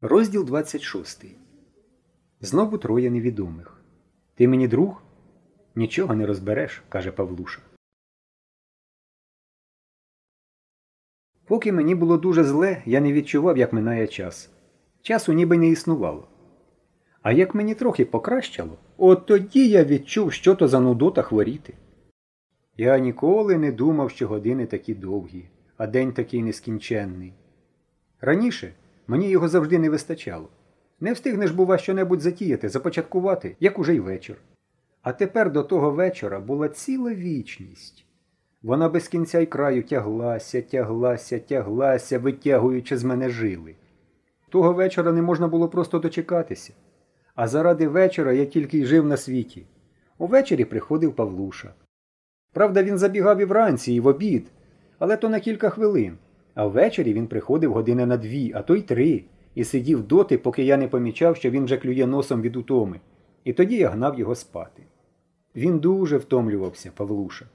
Розділ 26. Знову троє невідомих. Ти мені друг? Нічого не розбереш, каже Павлуша. Поки мені було дуже зле, я не відчував, як минає час. Часу ніби не існувало. А як мені трохи покращало, от тоді я відчув, що то за нудота хворіти. Я ніколи не думав, що години такі довгі, а день такий нескінченний. Раніше мені його завжди не вистачало. Не встигнеш, бува, щонебудь затіяти, започаткувати, як уже й вечір. А тепер до того вечора була ціла вічність. Вона без кінця й краю тяглася, тяглася, тяглася, витягуючи з мене жили. Того вечора не можна було просто дочекатися. А заради вечора я тільки й жив на світі. Увечері приходив Павлуша. Правда, він забігав і вранці, і в обід, але то на кілька хвилин. А ввечері він приходив години на дві, а то й три, і сидів доти, поки я не помічав, що він вже клює носом від утоми, і тоді я гнав його спати. Він дуже втомлювався, Павлуша.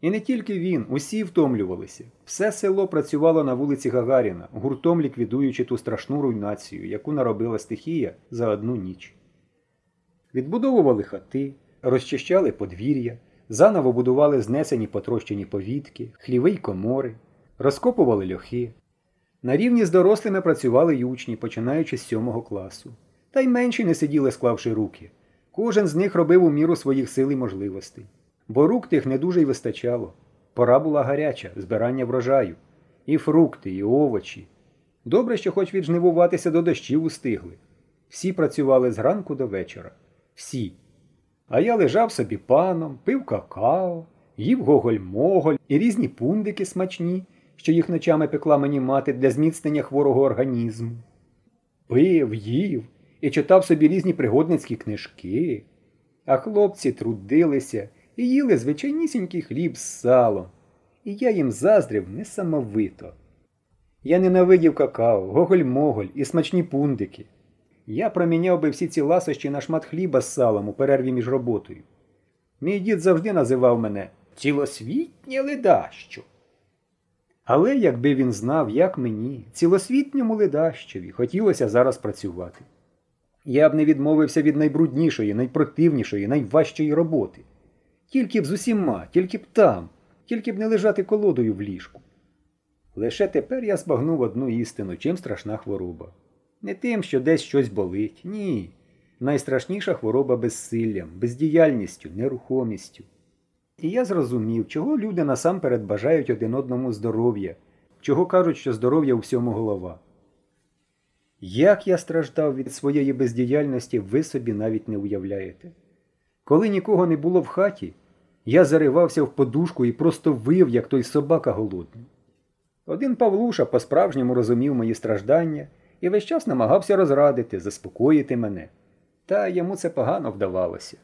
І не тільки він, усі втомлювалися. Все село працювало на вулиці Гагаріна, гуртом ліквідуючи ту страшну руйнацію, яку наробила стихія за одну ніч. Відбудовували хати, розчищали подвір'я, заново будували знесені потрощені повітки, хліви й комори, розкопували льохи. На рівні з дорослими працювали й учні, починаючи з сьомого класу. Та й менші не сиділи, склавши руки. Кожен з них робив у міру своїх сил і можливостей. Бо рук тих не дуже й вистачало. Пора була гаряча, збирання врожаю. І фрукти, і овочі. Добре, що хоч віджнивуватися до дощів устигли. Всі працювали зранку до вечора. Всі. А я лежав собі паном, пив какао, їв гоголь-моголь і різні пундики смачні, що їх ночами пекла мені мати для зміцнення хворого організму. Пив, їв і читав собі різні пригодницькі книжки. А хлопці трудилися і їли звичайнісінький хліб з салом. І я їм заздрив несамовито. Я ненавидів какао, гоголь-моголь і смачні пундики. Я проміняв би всі ці ласощі на шмат хліба з салом у перерві між роботою. Мій дід завжди називав мене цілосвітнє ледащо. Але якби він знав, як мені, цілосвітньому ледащеві, хотілося зараз працювати. Я б не відмовився від найбруднішої, найпротивнішої, найважчої роботи. Тільки б з усіма, тільки б там, тільки б не лежати колодою в ліжку. Лише тепер я збагнув одну істину, чим страшна хвороба. Не тим, що десь щось болить, ні. Найстрашніша хвороба безсиллям, бездіяльністю, нерухомістю. І я зрозумів, чого люди насамперед бажають один одному здоров'я, чого кажуть, що здоров'я у всьому голова. Як я страждав від своєї бездіяльності, ви собі навіть не уявляєте. Коли нікого не було в хаті, я заривався в подушку і просто вив, як той собака голодний. Один Павлуша по-справжньому розумів мої страждання і весь час намагався розрадити, заспокоїти мене. Та йому це погано вдавалося.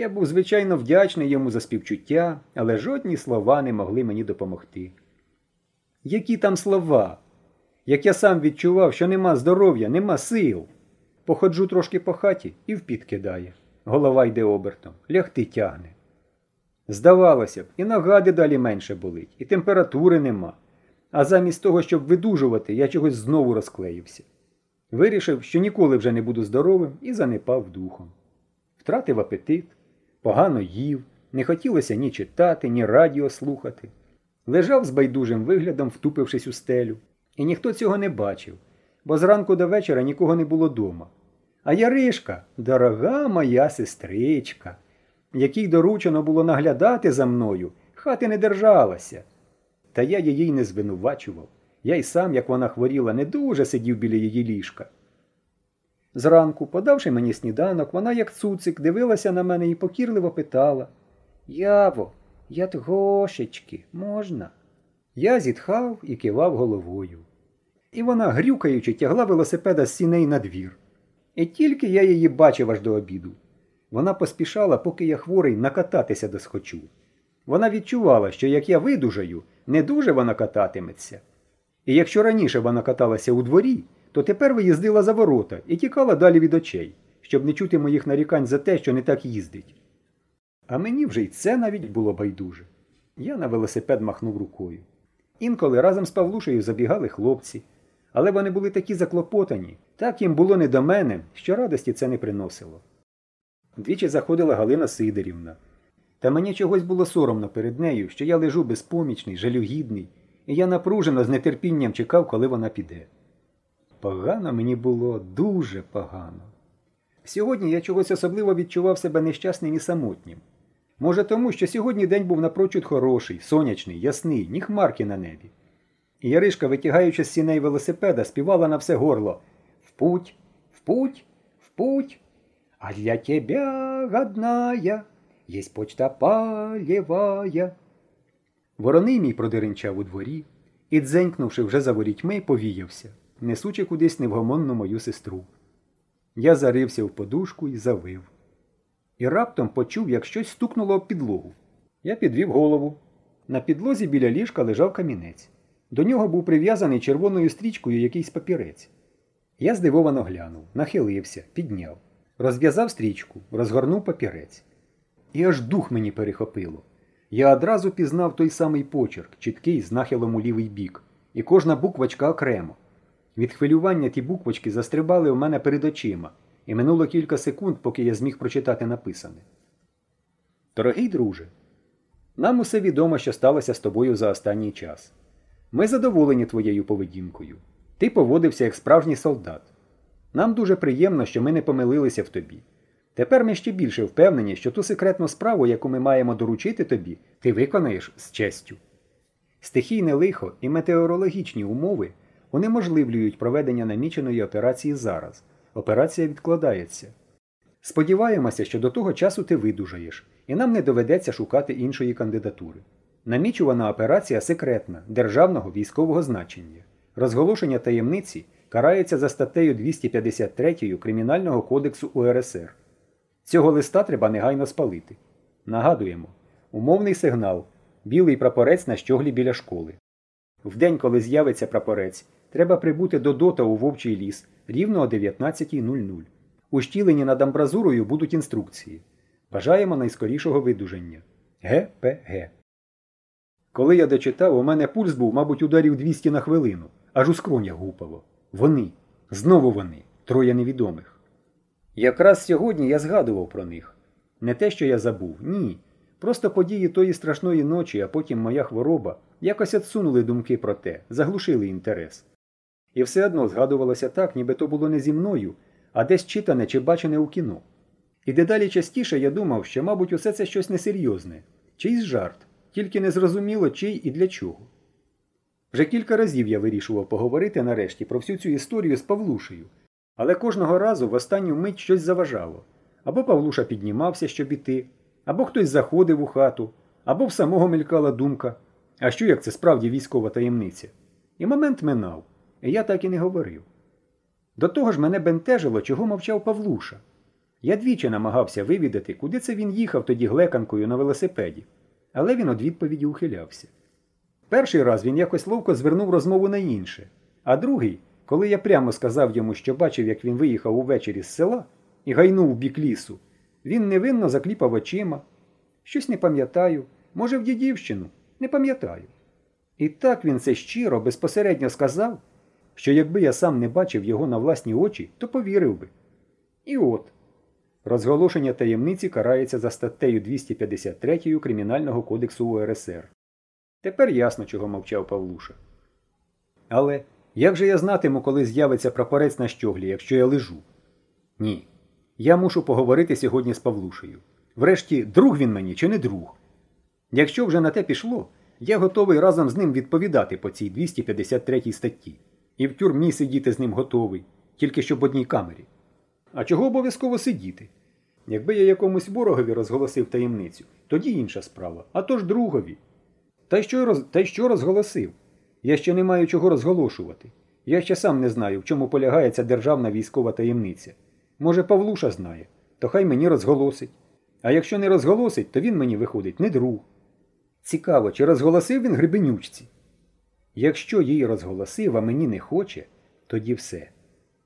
Я був звичайно вдячний йому за співчуття, але жодні слова не могли мені допомогти. Які там слова? Як я сам відчував, що нема здоров'я, нема сил. Походжу трошки по хаті і впід кидає. Голова йде обертом, лягти тягне. Здавалося б, і нагади далі менше болить, і температури нема. А замість того, щоб видужувати, я чогось знову розклеївся. Вирішив, що ніколи вже не буду здоровим і занепав духом. Втратив апетит, погано їв, не хотілося ні читати, ні радіо слухати. Лежав з байдужим виглядом, втупившись у стелю, і ніхто цього не бачив, бо зранку до вечора нікого не було дома. А Яришка, дорога моя сестричка, якій доручено було наглядати за мною, хати не держалася. Та я її не звинувачував. Я й сам, як вона хворіла, не дуже сидів біля її ліжка. Зранку, подавши мені сніданок, вона, як цуцик, дивилася на мене і покірливо питала Яво, ятгошечки, можна? Я зітхав і кивав головою. І вона, грюкаючи, тягла велосипеда з сіней на двір. І тільки я її бачив аж до обіду. Вона поспішала, поки я хворий, накататися досхочу. Вона відчувала, що як я видужаю, не дуже вона кататиметься. І якщо раніше вона каталася у дворі, то тепер виїздила за ворота і тікала далі від очей, щоб не чути моїх нарікань за те, що не так їздить. А мені вже й це навіть було байдуже. Я на велосипед махнув рукою. Інколи разом з Павлушею забігали хлопці, Але вони були такі заклопотані, так їм було не до мене, що радості це не приносило. Двічі заходила Галина Сидорівна. Та мені чогось було соромно перед нею, що я лежу безпомічний, жалюгідний, і я напружено з нетерпінням чекав, коли вона піде. Погано мені було, дуже погано. Сьогодні я чогось особливо відчував себе нещасним і самотнім. Може, тому, що сьогодні день був напрочуд хороший, сонячний, ясний, ні хмарки на небі. Яришка, витягаючи з сіней велосипеда, співала на все горло В путь, в путь, в путь. А для тебя, годная, есть почта полевая. Вороний мій продеренчав у дворі і, дзенькнувши вже за ворітьми, повіявся, несучи кудись невгомонну мою сестру. Я зарився в подушку і завив. І раптом почув, як щось стукнуло об підлогу. Я підвів голову. На підлозі біля ліжка лежав камінець. До нього був прив'язаний червоною стрічкою якийсь папірець. Я здивовано глянув, нахилився, підняв, розв'язав стрічку, розгорнув папірець. І аж дух мені перехопило. Я одразу пізнав той самий почерк, чіткий з нахилом у лівий бік, і кожна буквочка окремо. Від хвилювання ті буквочки застрибали у мене перед очима, і минуло кілька секунд, поки я зміг прочитати написане. Дорогий друже, нам усе відомо, що сталося з тобою за останній час. Ми задоволені твоєю поведінкою. Ти поводився як справжній солдат. Нам дуже приємно, що ми не помилилися в тобі. Тепер ми ще більше впевнені, що ту секретну справу, яку ми маємо доручити тобі, ти виконаєш з честю. Стихійне лихо і метеорологічні умови унеможливлюють проведення наміченої операції зараз. Операція відкладається. Сподіваємося, що до того часу ти видужаєш, і нам не доведеться шукати іншої кандидатури. Намічувана операція секретна, державного військового значення. Розголошення таємниці карається за статтею 253 Кримінального кодексу УРСР. Цього листа треба негайно спалити. Нагадуємо, умовний сигнал білий прапорець на щоглі біля школи. В день, коли з'явиться прапорець, треба прибути до дота у вовчий ліс рівно о 19.00. У щіленні над амбразурою будуть інструкції. Бажаємо найскорішого видуження. ГПГ. Коли я дочитав, у мене пульс був, мабуть, ударів 200 на хвилину, аж у скронях гупало. Вони. Знову вони, троє невідомих. Якраз сьогодні я згадував про них. Не те, що я забув, ні. Просто події тої страшної ночі, а потім моя хвороба якось відсунули думки про те, заглушили інтерес. І все одно згадувалося так, ніби то було не зі мною, а десь читане чи бачене у кіно. І дедалі частіше я думав, що, мабуть, усе це щось несерйозне, чийсь жарт, тільки не зрозуміло, чий і для чого. Вже кілька разів я вирішував поговорити нарешті про всю цю історію з Павлушею, але кожного разу в останню мить щось заважало. Або Павлуша піднімався, щоб іти, або хтось заходив у хату, або в самого мелькала думка. А що як це справді військова таємниця? І момент минав, я так і не говорив. До того ж мене бентежило, чого мовчав Павлуша. Я двічі намагався вивідати, куди це він їхав тоді глеканкою на велосипеді, але він від відповіді ухилявся. Перший раз він якось ловко звернув розмову на інше, а другий, коли я прямо сказав йому, що бачив, як він виїхав увечері з села і гайнув в бік лісу, він невинно закліпав очима. Щось не пам'ятаю, може, в дідівщину, не пам'ятаю. І так він це щиро, безпосередньо сказав, що якби я сам не бачив його на власні очі, то повірив би. І от. Розголошення таємниці карається за статтею 253 Кримінального кодексу УРСР. Тепер ясно, чого мовчав Павлуша. Але як же я знатиму, коли з'явиться прапорець на щоглі, якщо я лежу? Ні. Я мушу поговорити сьогодні з Павлушею. Врешті, друг він мені чи не друг? Якщо вже на те пішло, я готовий разом з ним відповідати по цій 253 статті. І в тюрмі сидіти з ним готовий, тільки щоб в одній камері. А чого обов'язково сидіти? Якби я якомусь ворогові розголосив таємницю, тоді інша справа, а то ж другові. Та й що роз... Та й що розголосив? Я ще не маю чого розголошувати. Я ще сам не знаю, в чому полягає ця державна військова таємниця. Може, Павлуша знає, то хай мені розголосить. А якщо не розголосить, то він мені виходить не друг. Цікаво, чи розголосив він грибенючці? Якщо її розголосив, а мені не хоче, тоді все.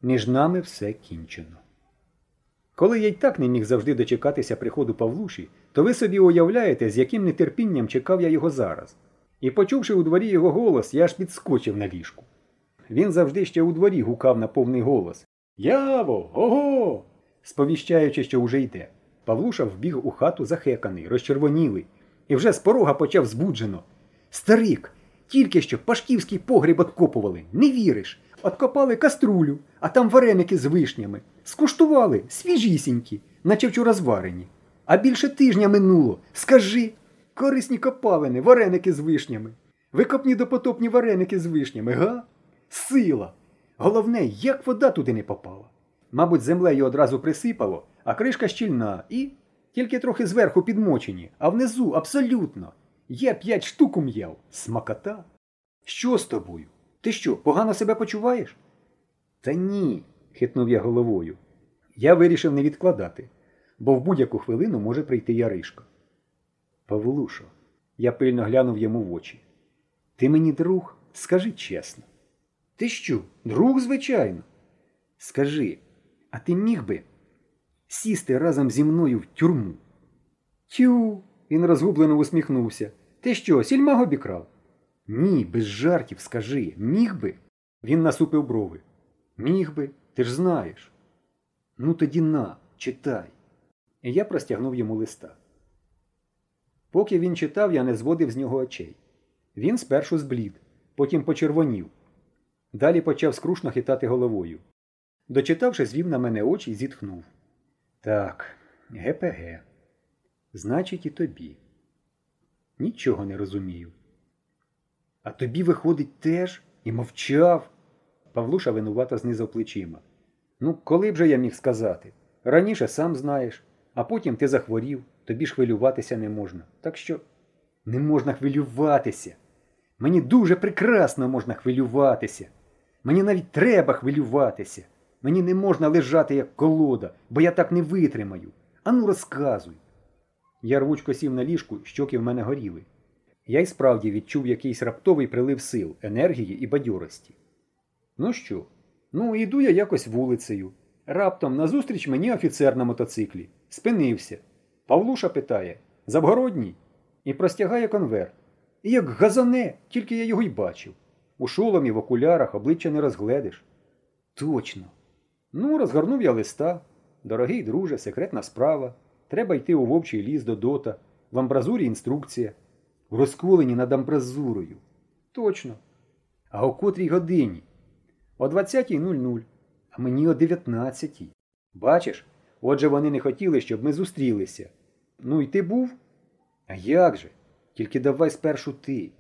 Між нами все кінчено. Коли я й так не міг завжди дочекатися приходу Павлуші, то ви собі уявляєте, з яким нетерпінням чекав я його зараз. І почувши у дворі його голос, я аж підскочив на ліжку. Він завжди ще у дворі гукав на повний голос Яво, ого! сповіщаючи, що уже йде. Павлуша вбіг у хату захеканий, розчервонілий, і вже з порога почав збуджено. Старик, тільки що пашківський погріб откопували, не віриш. Откопали каструлю, а там вареники з вишнями. Скуштували свіжісінькі, наче вчора зварені. А більше тижня минуло. Скажи, корисні копалини, вареники з вишнями. Викопні допотопні вареники з вишнями, га? Сила! Головне, як вода туди не попала. Мабуть, землею одразу присипало, а кришка щільна і тільки трохи зверху підмочені, а внизу абсолютно. Я п'ять штук ум'яв. Смакота. Що з тобою? Ти що, погано себе почуваєш? Та ні, хитнув я головою. Я вирішив не відкладати, бо в будь-яку хвилину може прийти Яришко. Павлушо, я пильно глянув йому в очі. Ти мені друг, скажи чесно. Ти що, друг, звичайно? Скажи, а ти міг би сісти разом зі мною в тюрму? Тю, він розгублено усміхнувся. Ти що, сільмаго обікрав? Ні, без жартів, скажи, міг би? Він насупив брови. Міг би, ти ж знаєш. Ну тоді на, читай. І я простягнув йому листа. Поки він читав, я не зводив з нього очей. Він спершу зблід, потім почервонів. Далі почав скрушно хитати головою. Дочитавши, звів на мене очі і зітхнув. Так, ГПГ. Значить, і тобі. Нічого не розумію. А тобі, виходить, теж і мовчав. Павлуша винувато знизав плечима. Ну, коли б же я міг сказати? Раніше сам знаєш, а потім ти захворів, тобі ж хвилюватися не можна. Так що не можна хвилюватися. Мені дуже прекрасно можна хвилюватися. Мені навіть треба хвилюватися. Мені не можна лежати, як колода, бо я так не витримаю. Ану, розказуй. Я рвучко сів на ліжку, щоки в мене горіли. Я й справді відчув якийсь раптовий прилив сил, енергії і бадьорості. Ну що? Ну, іду я якось вулицею. Раптом назустріч мені офіцер на мотоциклі. Спинився. Павлуша питає Завгородній? І простягає конверт. І як газане, тільки я його й бачив. У шоломі, в окулярах обличчя не розгледиш. Точно. Ну, розгорнув я листа. Дорогий друже, секретна справа. Треба йти у вовчий ліс до дота. В амбразурі інструкція. В розколені над амбразурою. Точно. А о котрій годині? О 20.00, а мені о 19.00. Бачиш, отже вони не хотіли, щоб ми зустрілися. Ну і ти був? А як же? Тільки давай спершу ти.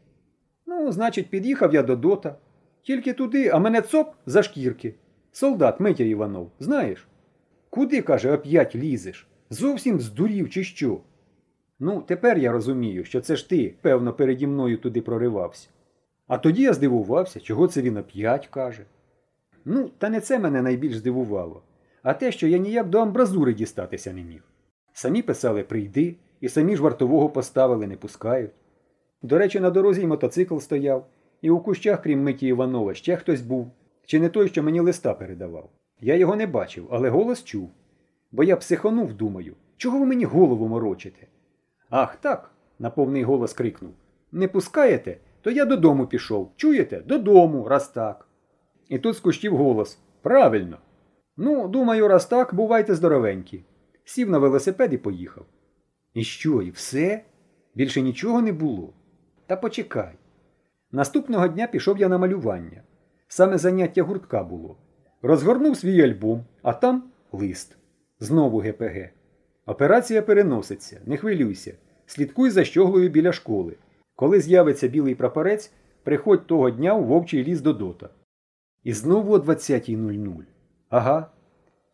Ну, значить, під'їхав я до дота. Тільки туди, а мене цоп за шкірки. Солдат Митя Іванов, знаєш? Куди, каже, оп'ять лізеш? Зовсім здурів, чи що? Ну, тепер я розумію, що це ж ти, певно, переді мною туди проривався. А тоді я здивувався, чого це він оп'ять каже. Ну, та не це мене найбільш здивувало, а те, що я ніяк до амбразури дістатися не міг. Самі писали прийди, і самі ж вартового поставили, не пускають. До речі, на дорозі й мотоцикл стояв, і у кущах, крім Миті Іванова, ще хтось був, чи не той, що мені листа передавав. Я його не бачив, але голос чув. Бо я психонув, думаю, чого ви мені голову морочите? Ах, так, на повний голос крикнув. Не пускаєте, то я додому пішов. Чуєте? Додому, раз так. І тут з кущів голос. Правильно. Ну, думаю, раз так, бувайте здоровенькі. Сів на велосипед і поїхав. І що, і все? Більше нічого не було. Та почекай. Наступного дня пішов я на малювання. Саме заняття гуртка було. Розгорнув свій альбом, а там лист. Знову ГПГ. Операція переноситься, не хвилюйся. Слідкуй за щоглою біля школи. Коли з'явиться білий прапорець, приходь того дня у вовчий ліс до дота. І знову о 20.00. Ага.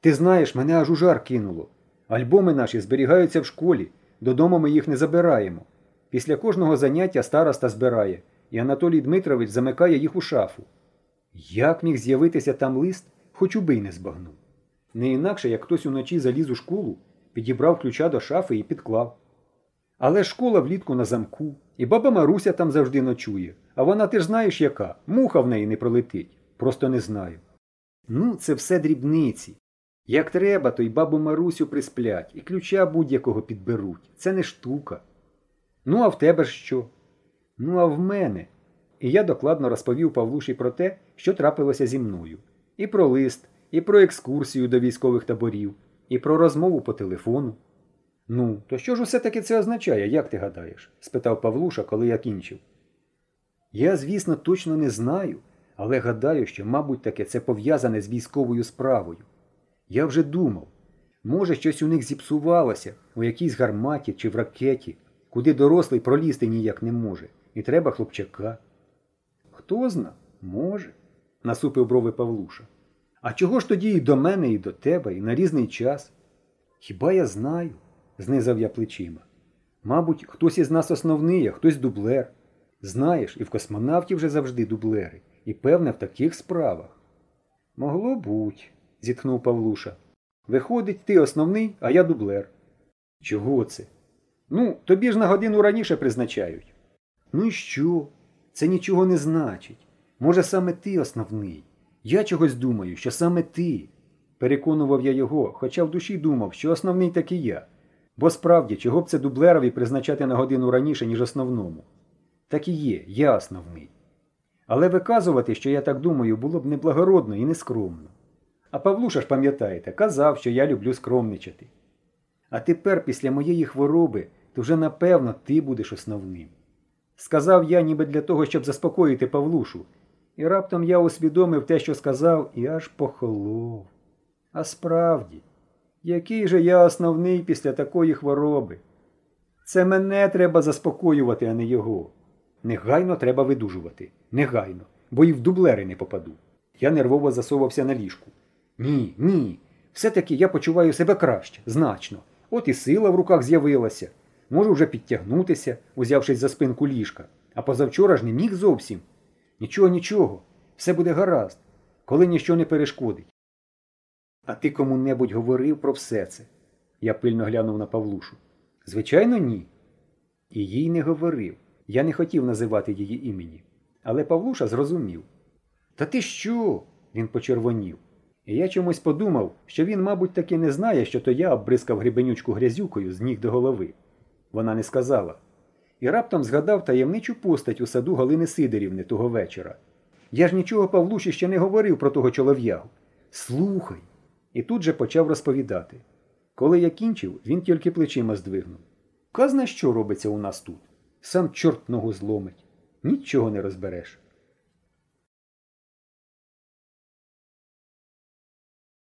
Ти знаєш, мене аж у жар кинуло. Альбоми наші зберігаються в школі, додому ми їх не забираємо. Після кожного заняття староста збирає, і Анатолій Дмитрович замикає їх у шафу. Як міг з'явитися там лист, хоч убий не збагнув. Не інакше, як хтось уночі заліз у школу, підібрав ключа до шафи і підклав. Але школа влітку на замку, і баба Маруся там завжди ночує, а вона ти ж знаєш яка, муха в неї не пролетить, просто не знаю. Ну, це все дрібниці. Як треба, то й бабу Марусю присплять, і ключа будь-якого підберуть. Це не штука. Ну, а в тебе ж що? Ну, а в мене. і я докладно розповів Павлуші про те, що трапилося зі мною, і про лист, і про екскурсію до військових таборів, і про розмову по телефону. Ну, то що ж усе таки це означає, як ти гадаєш? спитав Павлуша, коли я кінчив. Я, звісно, точно не знаю, але гадаю, що, мабуть, таке це пов'язане з військовою справою. Я вже думав, може, щось у них зіпсувалося у якійсь гарматі чи в ракеті, куди дорослий пролізти ніяк не може, і треба хлопчака. Хто зна, може, насупив брови Павлуша. А чого ж тоді і до мене, і до тебе, і на різний час? Хіба я знаю? знизав я плечима. Мабуть, хтось із нас основний, а хтось дублер. Знаєш, і в космонавтів вже завжди дублери, і певне в таких справах. Могло буть, зітхнув Павлуша. Виходить, ти основний, а я дублер. Чого це? Ну, тобі ж на годину раніше призначають. Ну і що? Це нічого не значить. Може, саме ти основний. Я чогось думаю, що саме ти. Переконував я його, хоча в душі думав, що основний таки я. Бо справді, чого б це дублерові призначати на годину раніше, ніж основному? Так і є, я основний. Але виказувати, що я так думаю, було б неблагородно і нескромно. А Павлуша ж, пам'ятаєте, казав, що я люблю скромничати. А тепер, після моєї хвороби, то вже напевно ти будеш основним. Сказав я ніби для того, щоб заспокоїти Павлушу, і раптом я усвідомив те, що сказав, і аж похолов. А справді, який же я основний після такої хвороби? Це мене треба заспокоювати, а не його. Негайно треба видужувати. Негайно, бо і в дублери не попаду. Я нервово засовався на ліжку. Ні, ні. Все-таки я почуваю себе краще, значно. От і сила в руках з'явилася. Можу вже підтягнутися, узявшись за спинку ліжка. А позавчора ж не міг зовсім. Нічого, нічого, все буде гаразд, коли ніщо не перешкодить. А ти кому-небудь говорив про все це? Я пильно глянув на Павлушу. Звичайно, ні. І їй не говорив. Я не хотів називати її імені. Але Павлуша зрозумів. Та ти що? Він почервонів. І я чомусь подумав, що він, мабуть, таки не знає, що то я оббризкав гребенючку грязюкою з ніг до голови. Вона не сказала. І раптом згадав таємничу постать у саду Галини Сидорівни того вечора. Я ж нічого Павлуші ще не говорив про того чолов'ягу. Слухай. І тут же почав розповідати. Коли я кінчив, він тільки плечима здвигнув. Казна, що робиться у нас тут? Сам чорт ногу зломить. Нічого не розбереш.